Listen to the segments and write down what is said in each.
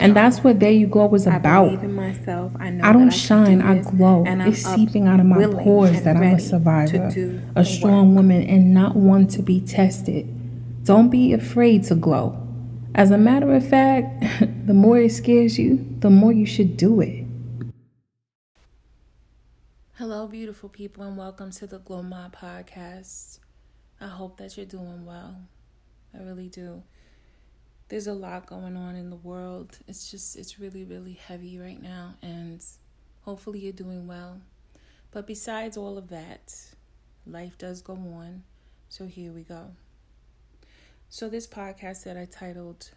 And that's what There You Glow is about. I believe in myself. I know I don't that shine, do I this, glow. and I'm It's up, seeping out of my willing, pores and that I'm a ready survivor, to do a the strong work. woman, and not one to be tested. Don't be afraid to glow. As a matter of fact, the more it scares you, the more you should do it. Hello, beautiful people, and welcome to the Glow My podcast. I hope that you're doing well. I really do. There's a lot going on in the world. It's just, it's really, really heavy right now, and hopefully you're doing well. But besides all of that, life does go on. So here we go. So, this podcast that I titled,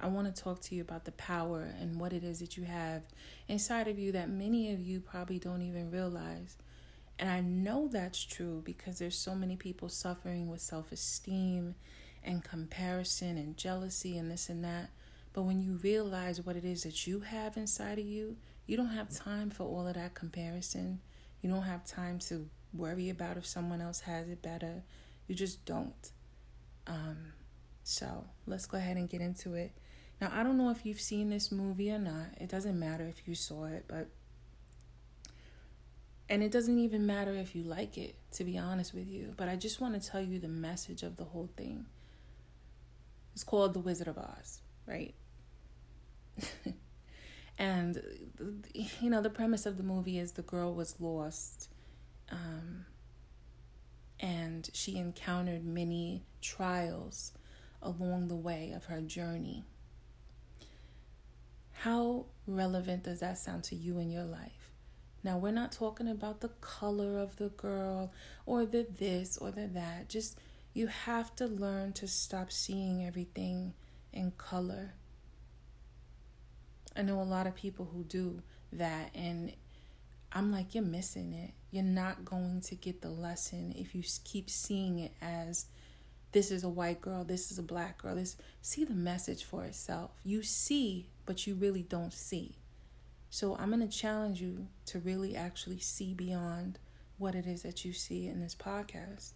I want to talk to you about the power and what it is that you have inside of you that many of you probably don't even realize. And I know that's true because there's so many people suffering with self esteem and comparison and jealousy and this and that. But when you realize what it is that you have inside of you, you don't have time for all of that comparison. You don't have time to worry about if someone else has it better. You just don't. Um, so let's go ahead and get into it. Now, I don't know if you've seen this movie or not. It doesn't matter if you saw it, but. And it doesn't even matter if you like it, to be honest with you. But I just want to tell you the message of the whole thing. It's called The Wizard of Oz, right? and, you know, the premise of the movie is the girl was lost. Um, and she encountered many trials along the way of her journey. How relevant does that sound to you in your life? Now, we're not talking about the color of the girl or the this or the that. Just you have to learn to stop seeing everything in color. I know a lot of people who do that, and I'm like, you're missing it. You're not going to get the lesson if you keep seeing it as this is a white girl, this is a black girl. This see the message for itself. You see, but you really don't see. So I'm going to challenge you to really actually see beyond what it is that you see in this podcast.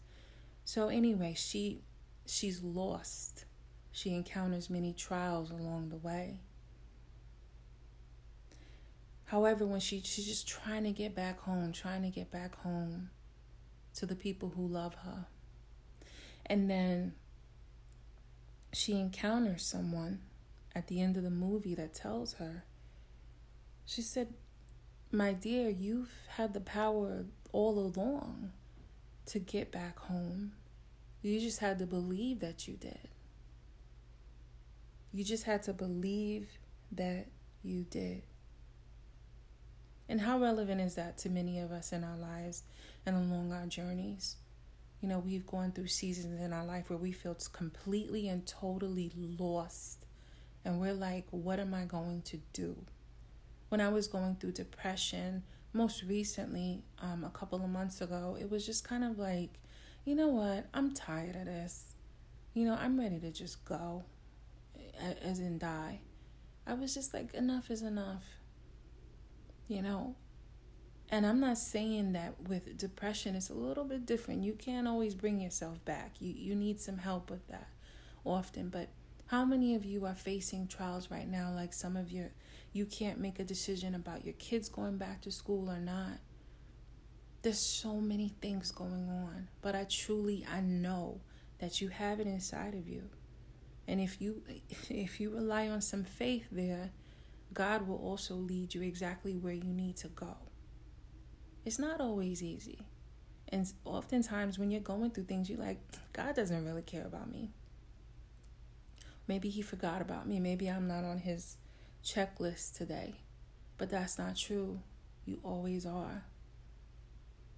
So anyway, she she's lost. She encounters many trials along the way. However, when she she's just trying to get back home, trying to get back home to the people who love her. And then she encounters someone at the end of the movie that tells her, she said, My dear, you've had the power all along to get back home. You just had to believe that you did. You just had to believe that you did. And how relevant is that to many of us in our lives and along our journeys? You know, we've gone through seasons in our life where we feel completely and totally lost. And we're like, what am I going to do? When I was going through depression, most recently, um, a couple of months ago, it was just kind of like, you know what? I'm tired of this. You know, I'm ready to just go, as in die. I was just like, enough is enough. You know, and I'm not saying that with depression it's a little bit different. You can't always bring yourself back. You you need some help with that often, but how many of you are facing trials right now like some of your you can't make a decision about your kids going back to school or not? There's so many things going on, but I truly I know that you have it inside of you. And if you if you rely on some faith there, God will also lead you exactly where you need to go. It's not always easy. And oftentimes, when you're going through things, you're like, God doesn't really care about me. Maybe He forgot about me. Maybe I'm not on His checklist today. But that's not true. You always are.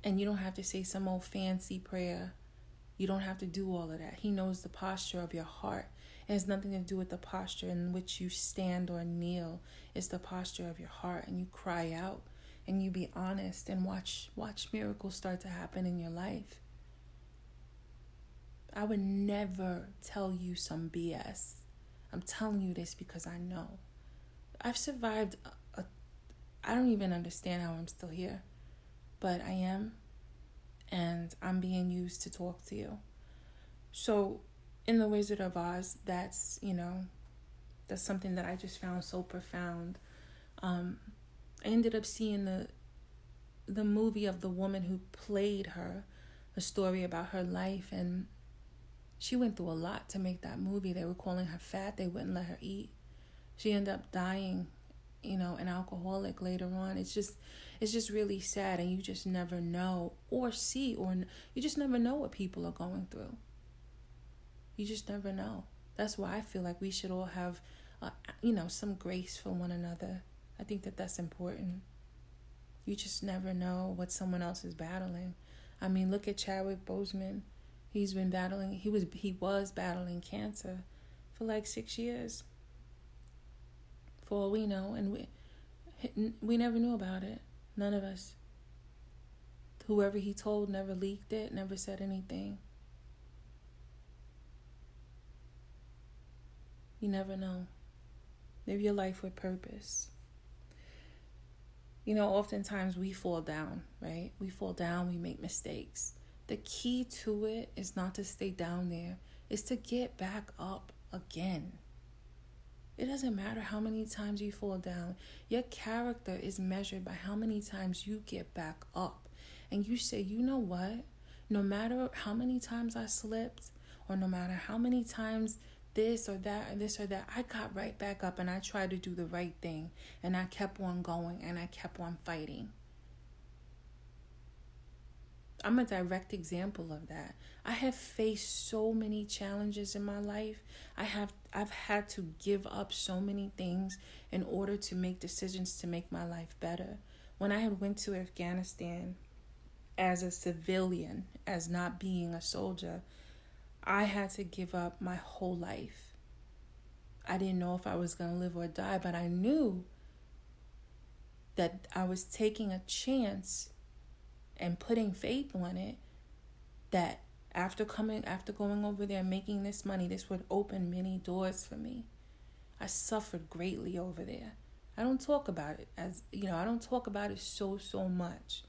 And you don't have to say some old fancy prayer. You don't have to do all of that. He knows the posture of your heart. It has nothing to do with the posture in which you stand or kneel. It's the posture of your heart, and you cry out and you be honest and watch watch miracles start to happen in your life. I would never tell you some BS. I'm telling you this because I know. I've survived a, a I don't even understand how I'm still here, but I am and I'm being used to talk to you. So, in The Wizard of Oz, that's, you know, That's something that I just found so profound. Um, I ended up seeing the the movie of the woman who played her, a story about her life, and she went through a lot to make that movie. They were calling her fat. They wouldn't let her eat. She ended up dying, you know, an alcoholic later on. It's just it's just really sad and you just never know or see or you just never know what people are going through. You just never know. That's why I feel like we should all have uh, you know, some grace for one another. I think that that's important. You just never know what someone else is battling. I mean, look at Chadwick Boseman. He's been battling. He was he was battling cancer for like six years. For all we know, and we we never knew about it. None of us. Whoever he told never leaked it, never said anything. You never know. Live your life with purpose. You know, oftentimes we fall down, right? We fall down, we make mistakes. The key to it is not to stay down there, it's to get back up again. It doesn't matter how many times you fall down. Your character is measured by how many times you get back up. And you say, you know what? No matter how many times I slipped, or no matter how many times this or that or this or that, I got right back up and I tried to do the right thing. And I kept on going and I kept on fighting. I'm a direct example of that. I have faced so many challenges in my life. I have I've had to give up so many things in order to make decisions to make my life better. When I had went to Afghanistan as a civilian, as not being a soldier, I had to give up my whole life. I didn't know if I was going to live or die, but I knew that I was taking a chance and putting faith on it that after coming after going over there making this money this would open many doors for me. I suffered greatly over there. I don't talk about it as you know i don't talk about it so so much.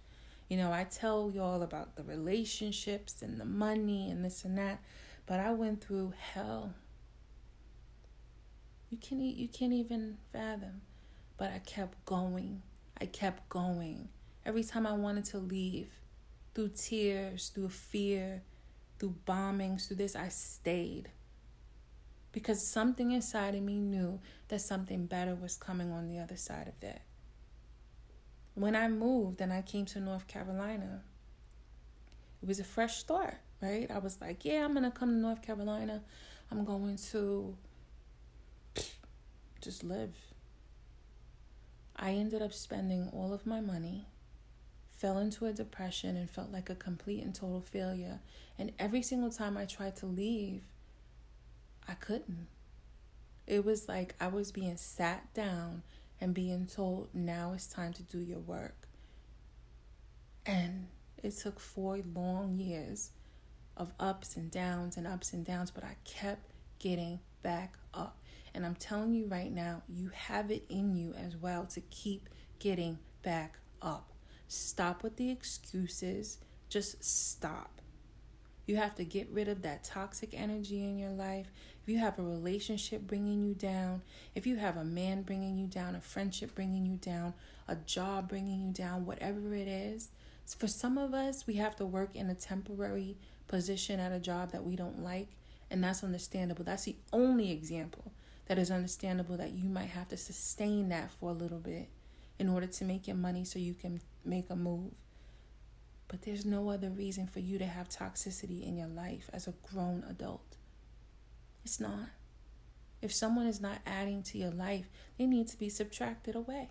You know i tell y'all about the relationships and the money and this and that but i went through hell. You can't you can't even fathom. But i kept going. I kept going Every time I wanted to leave, through tears, through fear, through bombings, through this, I stayed. Because something inside of me knew that something better was coming on the other side of that. When I moved and I came to North Carolina, it was a fresh start, right? I was like, yeah, I'm going to come to North Carolina. I'm going to just live. I ended up spending all of my money fell into a depression and felt like a complete and total failure. And every single time I tried to leave, I couldn't. It was like I was being sat down and being told, now it's time to do your work. And it took four long years of ups and downs and ups and downs, but I kept getting back up. And I'm telling you right now, you have it in you as well to keep getting back up. Stop with the excuses. Just stop. You have to get rid of that toxic energy in your life. If you have a relationship bringing you down, if you have a man bringing you down, a friendship bringing you down, a job bringing you down, whatever it is, for some of us, we have to work in a temporary position at a job that we don't like, and that's understandable. That's the only example that is understandable that you might have to sustain that for a little bit in order to make your money so you can make a move. But there's no other reason for you to have toxicity in your life as a grown adult. It's not. If someone is not adding to your life, they need to be subtracted away.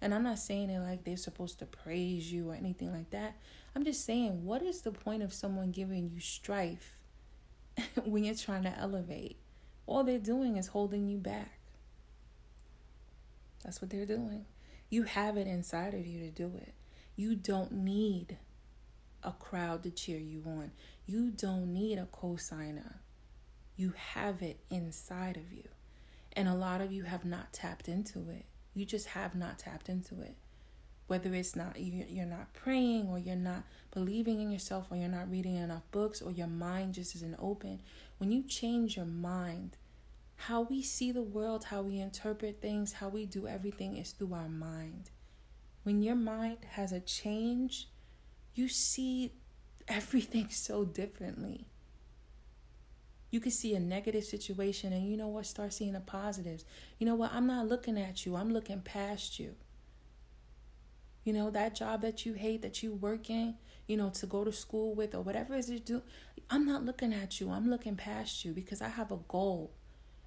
And I'm not saying it like they're supposed to praise you or anything like that. I'm just saying, what is the point of someone giving you strife when you're trying to elevate? All they're doing is holding you back. That's what they're doing. You have it inside of you to do it. You don't need a crowd to cheer you on. You don't need a cosigner. You have it inside of you. And a lot of you have not tapped into it. You just have not tapped into it. Whether it's not you're not praying or you're not believing in yourself or you're not reading enough books or your mind just isn't open. When you change your mind, how we see the world, how we interpret things, how we do everything is through our mind. When your mind has a change, you see everything so differently. You can see a negative situation and you know what? Start seeing the positives. You know what? I'm not looking at you, I'm looking past you. You know, that job that you hate, that you work in, you know, to go to school with or whatever it is you do, I'm not looking at you. I'm looking past you because I have a goal.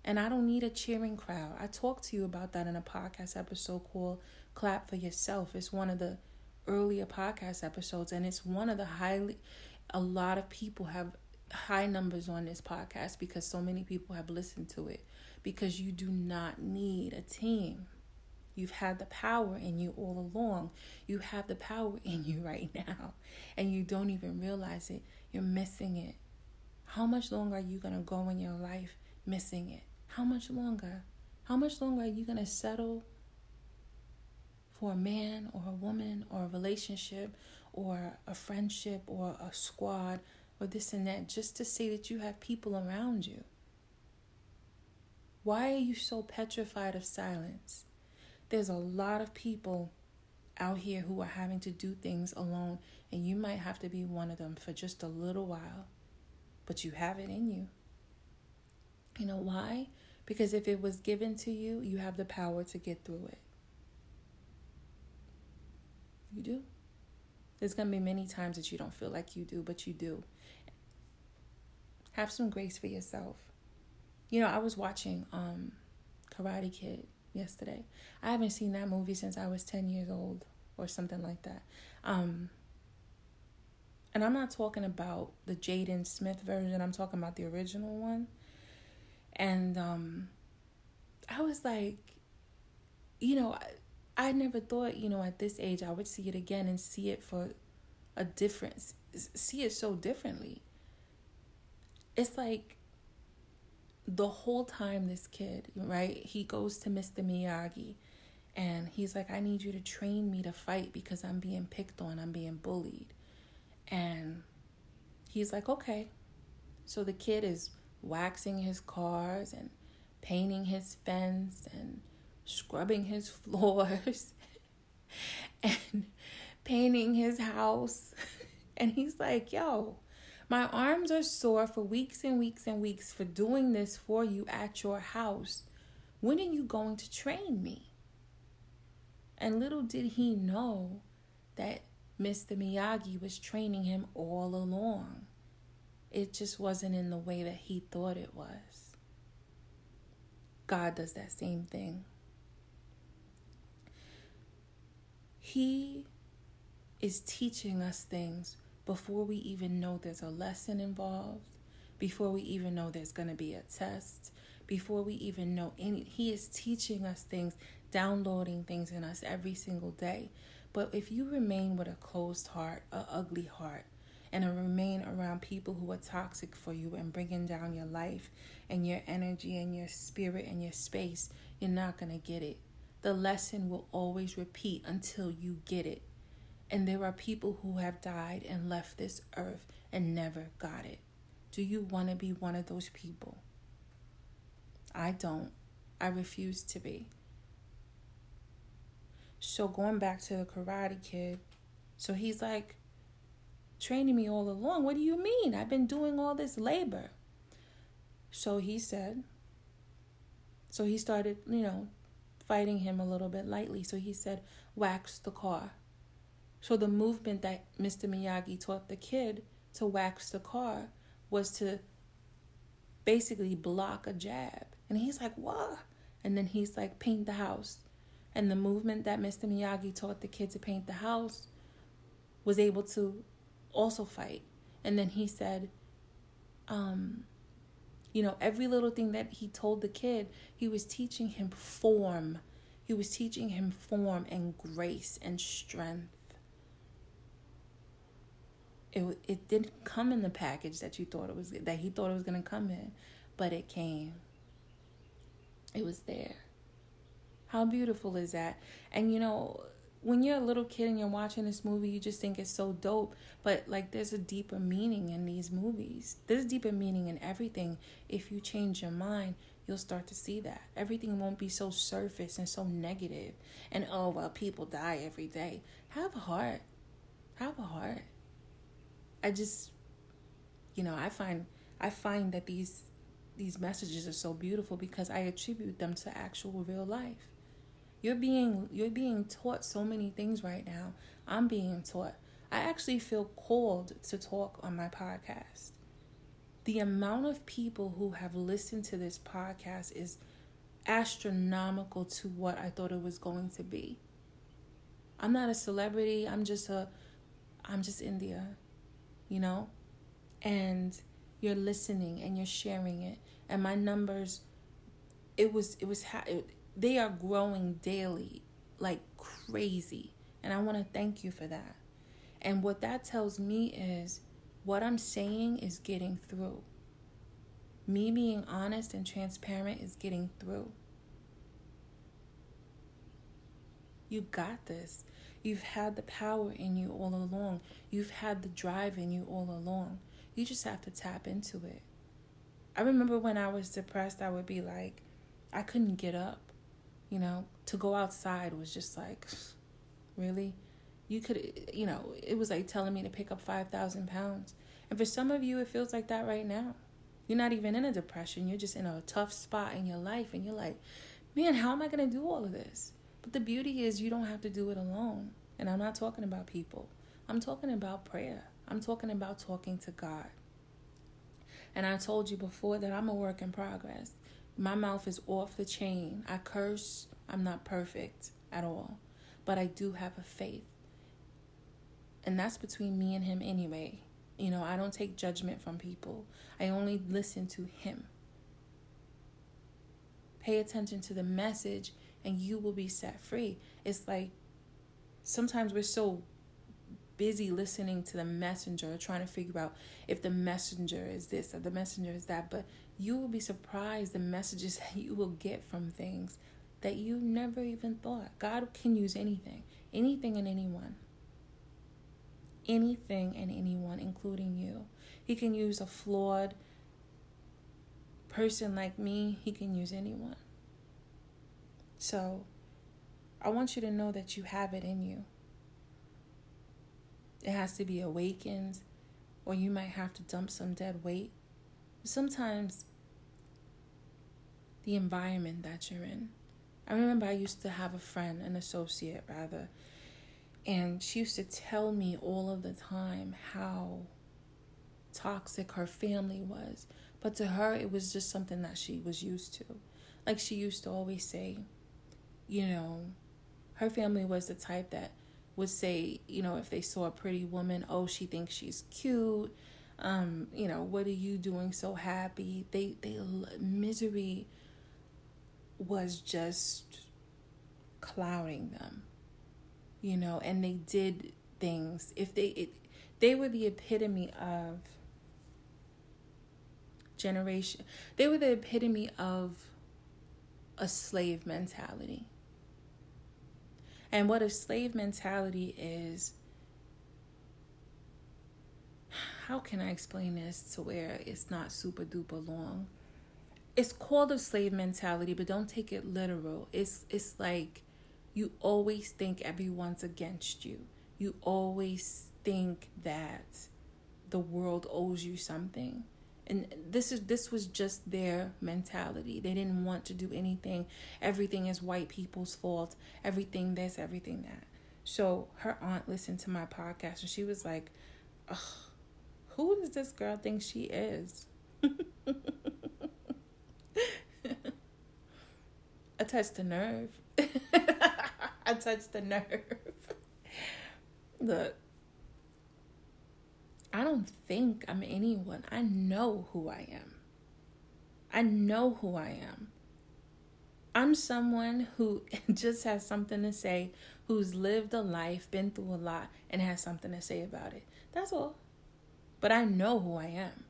And I don't need a cheering crowd. I talked to you about that in a podcast episode called Clap for Yourself. It's one of the earlier podcast episodes, and it's one of the highly, a lot of people have high numbers on this podcast because so many people have listened to it. Because you do not need a team. You've had the power in you all along. You have the power in you right now, and you don't even realize it. You're missing it. How much longer are you going to go in your life missing it? How much longer? How much longer are you going to settle for a man or a woman or a relationship or a friendship or a squad or this and that just to say that you have people around you? Why are you so petrified of silence? There's a lot of people out here who are having to do things alone, and you might have to be one of them for just a little while, but you have it in you. You know why? Because if it was given to you, you have the power to get through it. You do. There's going to be many times that you don't feel like you do, but you do. Have some grace for yourself. You know, I was watching um Karate Kid yesterday. I haven't seen that movie since I was 10 years old or something like that. Um and I'm not talking about the Jaden Smith version. I'm talking about the original one. And um, I was like, you know, I, I never thought, you know, at this age I would see it again and see it for a difference, see it so differently. It's like the whole time this kid, right, he goes to Mr. Miyagi and he's like, I need you to train me to fight because I'm being picked on, I'm being bullied. And he's like, okay. So the kid is waxing his cars and painting his fence and scrubbing his floors and painting his house. And he's like, yo, my arms are sore for weeks and weeks and weeks for doing this for you at your house. When are you going to train me? And little did he know that Mr. Miyagi was training him all along it just wasn't in the way that he thought it was. God does that same thing. He is teaching us things before we even know there's a lesson involved, before we even know there's going to be a test, before we even know any. He is teaching us things, downloading things in us every single day. But if you remain with a closed heart, a ugly heart, and to remain around people who are toxic for you and bringing down your life and your energy and your spirit and your space, you're not going to get it. The lesson will always repeat until you get it. And there are people who have died and left this earth and never got it. Do you want to be one of those people? I don't. I refuse to be. So, going back to the Karate Kid, so he's like, training me all along. What do you mean? I've been doing all this labor. So he said, so he started, you know, fighting him a little bit lightly. So he said, wax the car. So the movement that Mr. Miyagi taught the kid to wax the car was to basically block a jab. And he's like, what? And then he's like, paint the house. And the movement that Mr. Miyagi taught the kid to paint the house was able to also fight. And then he said, um, you know, every little thing that he told the kid, he was teaching him form. He was teaching him form and grace and strength. It, it didn't come in the package that you thought it was that he thought it was going to come in, but it came. It was there. How beautiful is that? And you know, when you're a little kid and you're watching this movie, you just think it's so dope. But like, there's a deeper meaning in these movies. There's a deeper meaning in everything. If you change your mind, you'll start to see that. Everything won't be so surface and so negative. negative and oh well people die every day. Have a heart. Have a heart. I just you know, I find I find that these these messages are so beautiful because I attribute them to actual real life. You're being you're being taught so many things right now. I'm being taught. I actually feel called to talk on my podcast. The amount of people who have listened to this podcast is astronomical to what I thought it was going to be. I'm not a celebrity. I'm just a I'm just India, you know? And you're listening and you're sharing it and my numbers it was it was ha- it, they are growing daily like crazy. And i want to thank you for that. And what that tells me is what i'm saying is getting through. Me being honest and transparent is getting through. You got this. You've had the power in you all along. You've had the drive in you all along. You just have to tap into it. I remember when I was depressed, I would be like, I couldn't get up. You know, to go outside was just like, really? You could, you know, it was like telling me to pick up 5,000 pounds. And for some of you, it feels like that right now. You're not even in a depression. You're just in a tough spot in your life. And you're like, man, how am I going to do all of this? But the beauty is, you don't have to do it alone. And I'm not talking about people, I'm talking about prayer. I'm talking about talking to God. And I told you before that I'm a work in progress. My mouth is off the chain. I curse. I'm not perfect at all. But I do have a faith. And that's between me and Him anyway. You know, I don't take judgment from people, I only listen to Him. Pay attention to the message, and you will be set free. It's like sometimes we're so busy listening to the messenger, trying to figure out if the messenger is this or the messenger is that. But you will be surprised the messages that you will get from things that you never even thought. God can use anything, anything and anyone. Anything and anyone, including you. He can use a flawed person like me, He can use anyone. So, I want you to know that you have it in you. It has to be awakened, or you might have to dump some dead weight. Sometimes the environment that you're in. I remember I used to have a friend, an associate rather, and she used to tell me all of the time how toxic her family was. But to her, it was just something that she was used to. Like she used to always say, you know, her family was the type that would say, you know, if they saw a pretty woman, oh, she thinks she's cute. Um, you know, what are you doing so happy? They they misery was just clouding them. You know, and they did things. If they it, they were the epitome of generation. They were the epitome of a slave mentality and what a slave mentality is, how can I explain this to where it's not super duper long? It's called a slave mentality, but don't take it literal. It's it's like you always think everyone's against you. You always think that the world owes you something and this is this was just their mentality they didn't want to do anything everything is white people's fault everything this everything that so her aunt listened to my podcast and she was like who does this girl think she is i touched the nerve i touched the nerve look I don't think I'm anyone. I know who I am. I know who I am. I'm someone who just has something to say, who's lived a life, been through a lot, and has something to say about it. That's all. But I know who I am.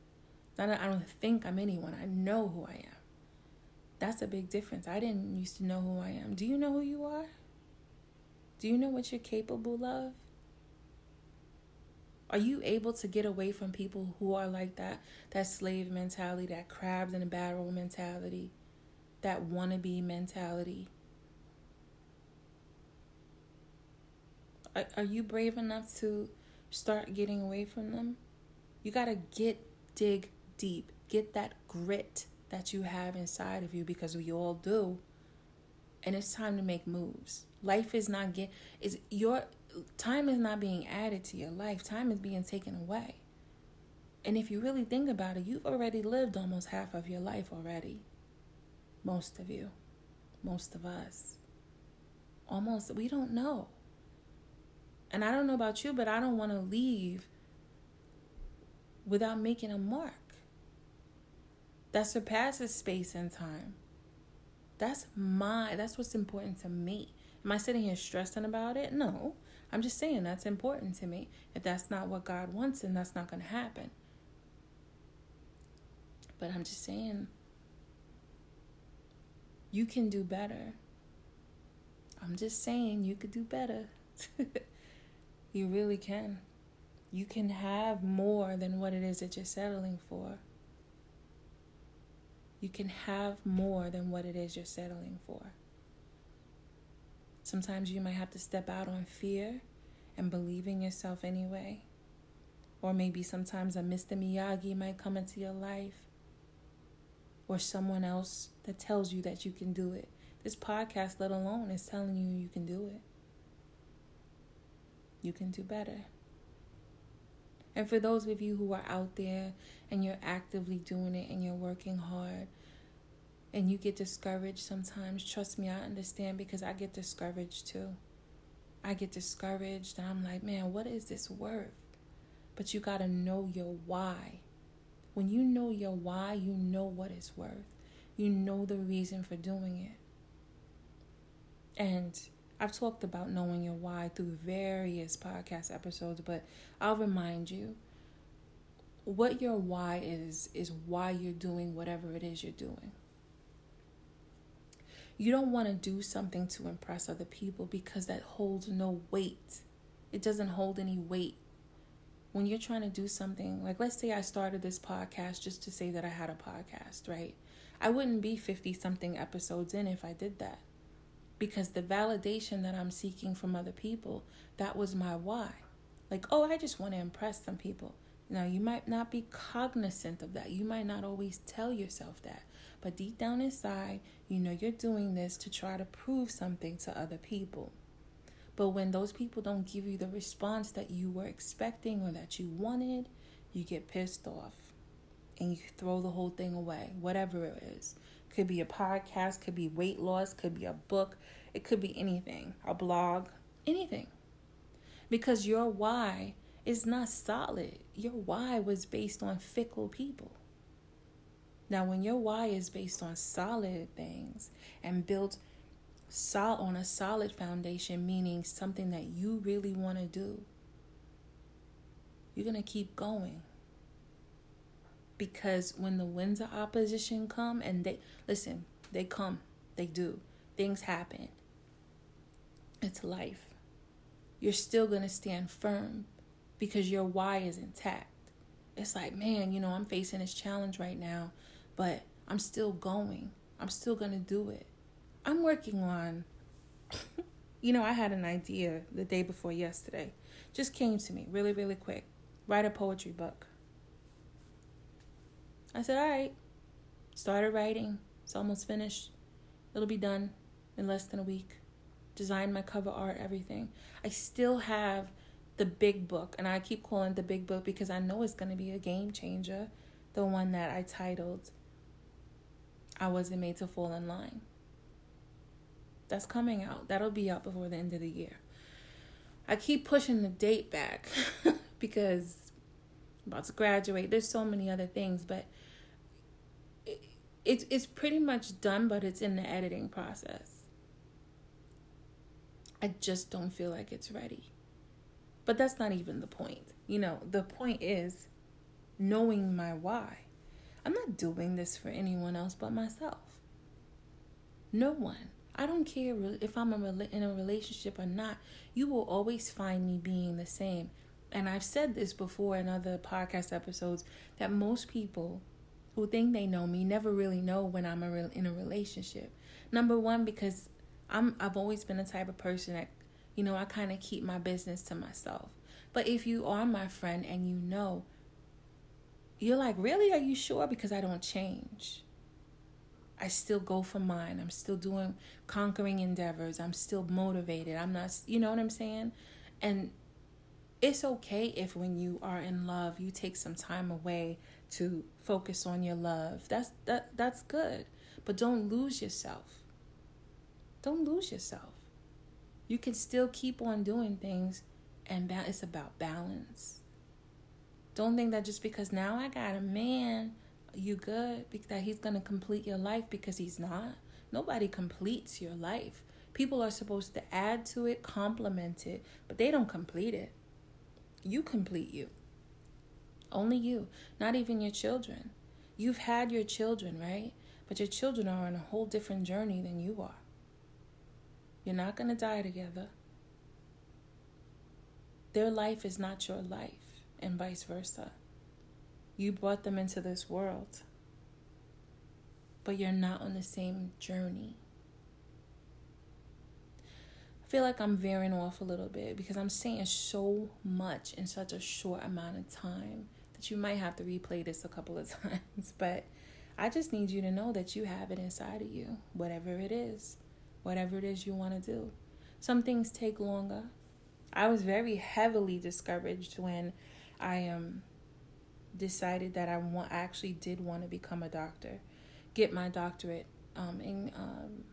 I don't think I'm anyone. I know who I am. That's a big difference. I didn't used to know who I am. Do you know who you are? Do you know what you're capable of? Are you able to get away from people who are like that? That slave mentality, that crabs in a barrel mentality. that wannabe mentality? Are, are you brave enough to start getting away from them? You got to get, dig deep, get that grit that you have inside of you because we all do. And it's time to make moves. Life is not get is your time is not being added to your life. Time is being taken away. And if you really think about it, you've already lived almost half of your life already. Most of you. Most of us. Almost we don't know. And I don't know about you, but I don't want to leave without making a mark that surpasses space and time. That's my that's what's important to me. Am I sitting here stressing about it? No. I'm just saying that's important to me. If that's not what God wants, then that's not going to happen. But I'm just saying you can do better. I'm just saying you could do better. you really can. You can have more than what it is that you're settling for. You can have more than what it is you're settling for. Sometimes you might have to step out on fear and believe in yourself anyway. Or maybe sometimes a Mr. Miyagi might come into your life. Or someone else that tells you that you can do it. This podcast, let alone, is telling you you can do it. You can do better. And for those of you who are out there and you're actively doing it and you're working hard and you get discouraged sometimes, trust me, I understand because I get discouraged too. I get discouraged and I'm like, man, what is this worth? But you got to know your why. When you know your why, you know what it's worth. You know the reason for doing it. And I've talked about knowing your why through various podcast episodes, but I'll remind you what your why is, is why you're doing whatever it is you're doing. You don't want to do something to impress other people because that holds no weight. It doesn't hold any weight. When you're trying to do something, like let's say I started this podcast just to say that I had a podcast, right? I wouldn't be 50 something episodes in if I did that because the validation that I'm seeking from other people, that was my why. Like, oh, I just want to impress some people. Now, you might not be cognizant of that. You might not always tell yourself that. But deep down inside, you know you're doing this to try to prove something to other people. But when those people don't give you the response that you were expecting or that you wanted, you get pissed off and you throw the whole thing away, whatever it is. Could be a podcast, could be weight loss, could be a book, it could be anything, a blog, anything. Because your why is not solid. Your why was based on fickle people. Now, when your why is based on solid things and built sol- on a solid foundation, meaning something that you really want to do, you're going to keep going because when the winds of opposition come and they listen they come they do things happen. It's life. You're still going to stand firm because your why is intact. It's like man you know i'm facing this challenge right now but i'm still going. I'm still going to do it. I'm working on you know i had an idea the day before yesterday. Just came to me really really quick. Write a poetry book I said, all right. Started writing. It's almost finished. It'll be done in less than a week. Designed my cover art, everything. I still have the big book, and I keep calling the big book because I know it's going to be a game changer. The one that I titled, I Wasn't Made to Fall in Line. That's coming out. That'll be out before the end of the year. I keep pushing the date back because I'm about to graduate. There's so many other things, but it's it's pretty much done, but it's in the editing process. I just don't feel like it's ready. But that's not even the point. You know, the point is knowing my why. I'm not doing this for anyone else but myself. No one. I don't care if I'm in a relationship or not. You will always find me being the same. And I've said this before in other podcast episodes that most people who think they know me never really know when I'm in a relationship. Number one, because I'm I've always been the type of person that, you know, I kind of keep my business to myself. But if you are my friend and you know, you're like, really? Are you sure? Because I don't change. I still go for mine. I'm still doing conquering endeavors. I'm still motivated. I'm not, you know what I'm saying? And it's okay if when you are in love, you take some time away to focus on your love. That's that that's good. But don't lose yourself. Don't lose yourself. You can still keep on doing things and that is about balance. Don't think that just because now I got a man, you good, that he's going to complete your life because he's not. Nobody completes your life. People are supposed to add to it, complement it, but they don't complete it. You complete you. Only you, not even your children. You've had your children, right? But your children are on a whole different journey than you are. You're not going to die together. Their life is not your life, and vice versa. You brought them into this world, but you're not on the same journey. I feel like I'm veering off a little bit because I'm saying so much in such a short amount of time you might have to replay this a couple of times. But I just need you to know that you have it inside of you, whatever it is, whatever it is you want to do. Some things take longer. I was very heavily discouraged when I um decided that I want I actually did want to become a doctor, get my doctorate um, in um,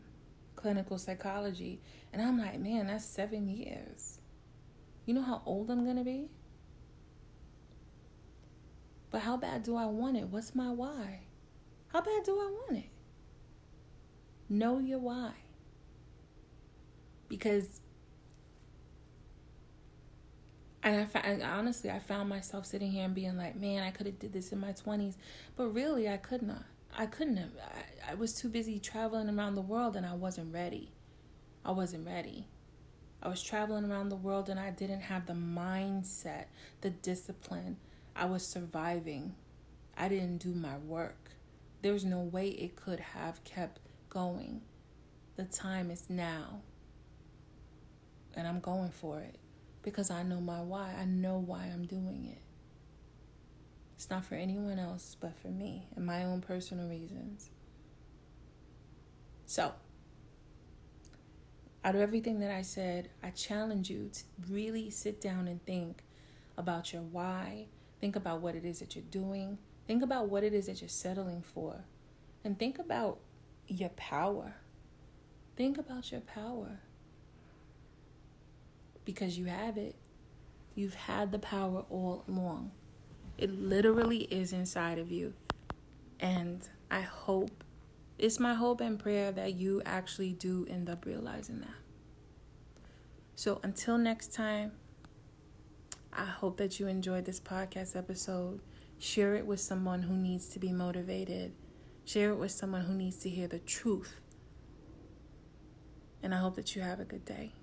clinical psychology. And I'm like, man, that's seven years. You know how old I'm going to be? But how bad do I want it? What's my why? How bad do I want it? Know your why. Because and I, found, honestly, I found myself sitting here and being like, man, I could have did this in my 20s. But really, I could not. I couldn't have. I, I was too busy traveling around the world and I wasn't ready. I wasn't ready. I was traveling around the world and I didn't have the mindset, the discipline. I was surviving. I didn't do my work. There was no way it could have kept going. The time is now. And I'm going for it because I know my why. I know why I'm doing it. It's not for anyone else but for me and my own personal reasons. So, out of everything that I said, I challenge you to really sit down and think about your why. Think about what it is that you're doing. Think about what it is that you're settling for. And think about your power. Think about your power. Because you have it. You've had the power all along. It literally is inside of you. And I hope, it's my hope and prayer that you actually do end up realizing that. So until next time, I hope that you enjoyed this podcast episode. Share it with someone who needs to be motivated. Share it with someone who needs to hear the truth. And I hope that you have a good day.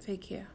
Take care.